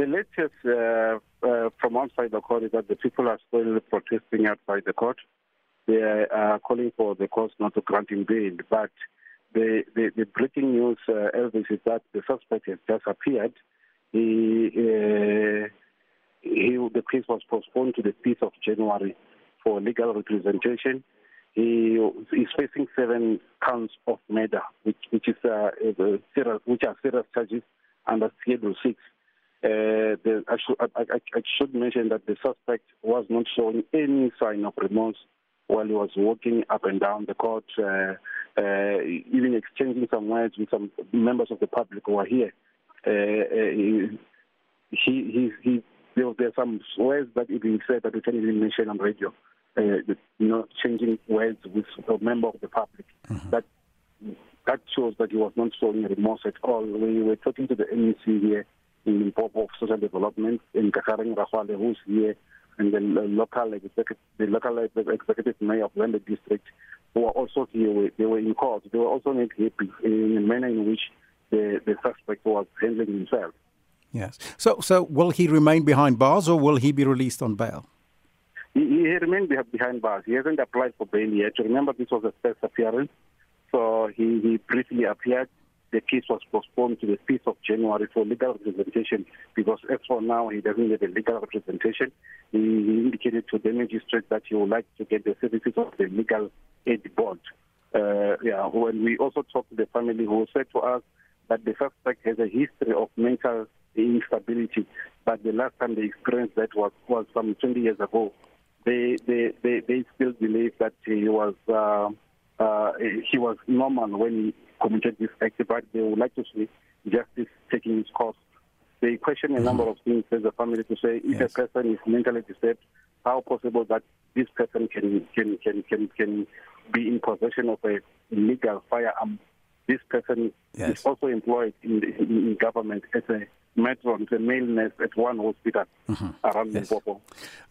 The latest uh, uh, from outside the court is that the people are still protesting outside the court. They are calling for the court not to grant him bail. But the, the, the breaking news, uh, Elvis, is that the suspect has just appeared. He, he, the case was postponed to the 5th of January for legal representation. He is facing seven counts of murder, which, which is uh, serious, which are serious charges under Schedule 6. Uh, the, I, should, I, I, I, should mention that the suspect was not showing any sign of remorse while he was walking up and down the court, uh, uh, even exchanging some words with some members of the public who are here. Uh, uh, he, he, he, there were some words that even said that we can't even mention on radio. you know, changing words with a member of the public. Mm-hmm. That that shows that he was not showing remorse at all. We were talking to the MEC here in Limpopo of Social Development Nkakareng Rakgoale, who's here, and the local executive, the local executive mayor of Vhembe district, who are also here. They were in court. They were also not happy in the manner in which the, the suspect was handling himself. Yes. So, so will he remain behind bars or will he be released on bail? He, he remained behind bars. He hasn't applied for bail yet. Remember, this was a first appearance. So he, he briefly appeared the case was postponed to the 5th of January for legal representation because as for now he doesn't have a legal representation. He, indicated to the magistrate that he would like to get the services of the legal aid board. Uh, yeah, when we also talked to the family who said to us that the suspect has a history of mental instability, but the last time they experienced that was, was some 20 years ago. They, they, they, they still believe that he was, uh, he was normal when he committed this act, but they would like to see justice taking its course. They question a mm-hmm. number of things as a family to say if yes. a person is mentally disturbed, how possible that this person can can can can, can be in possession of a illegal firearm. This person yes. is also employed in, the, in government as a matron, a male nurse at one hospital mm-hmm. around yes. Limpopo.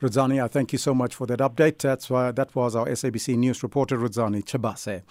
Rudzani, I thank you so much for that update. That's why that was our SABC News reporter, Rudzani Chabase.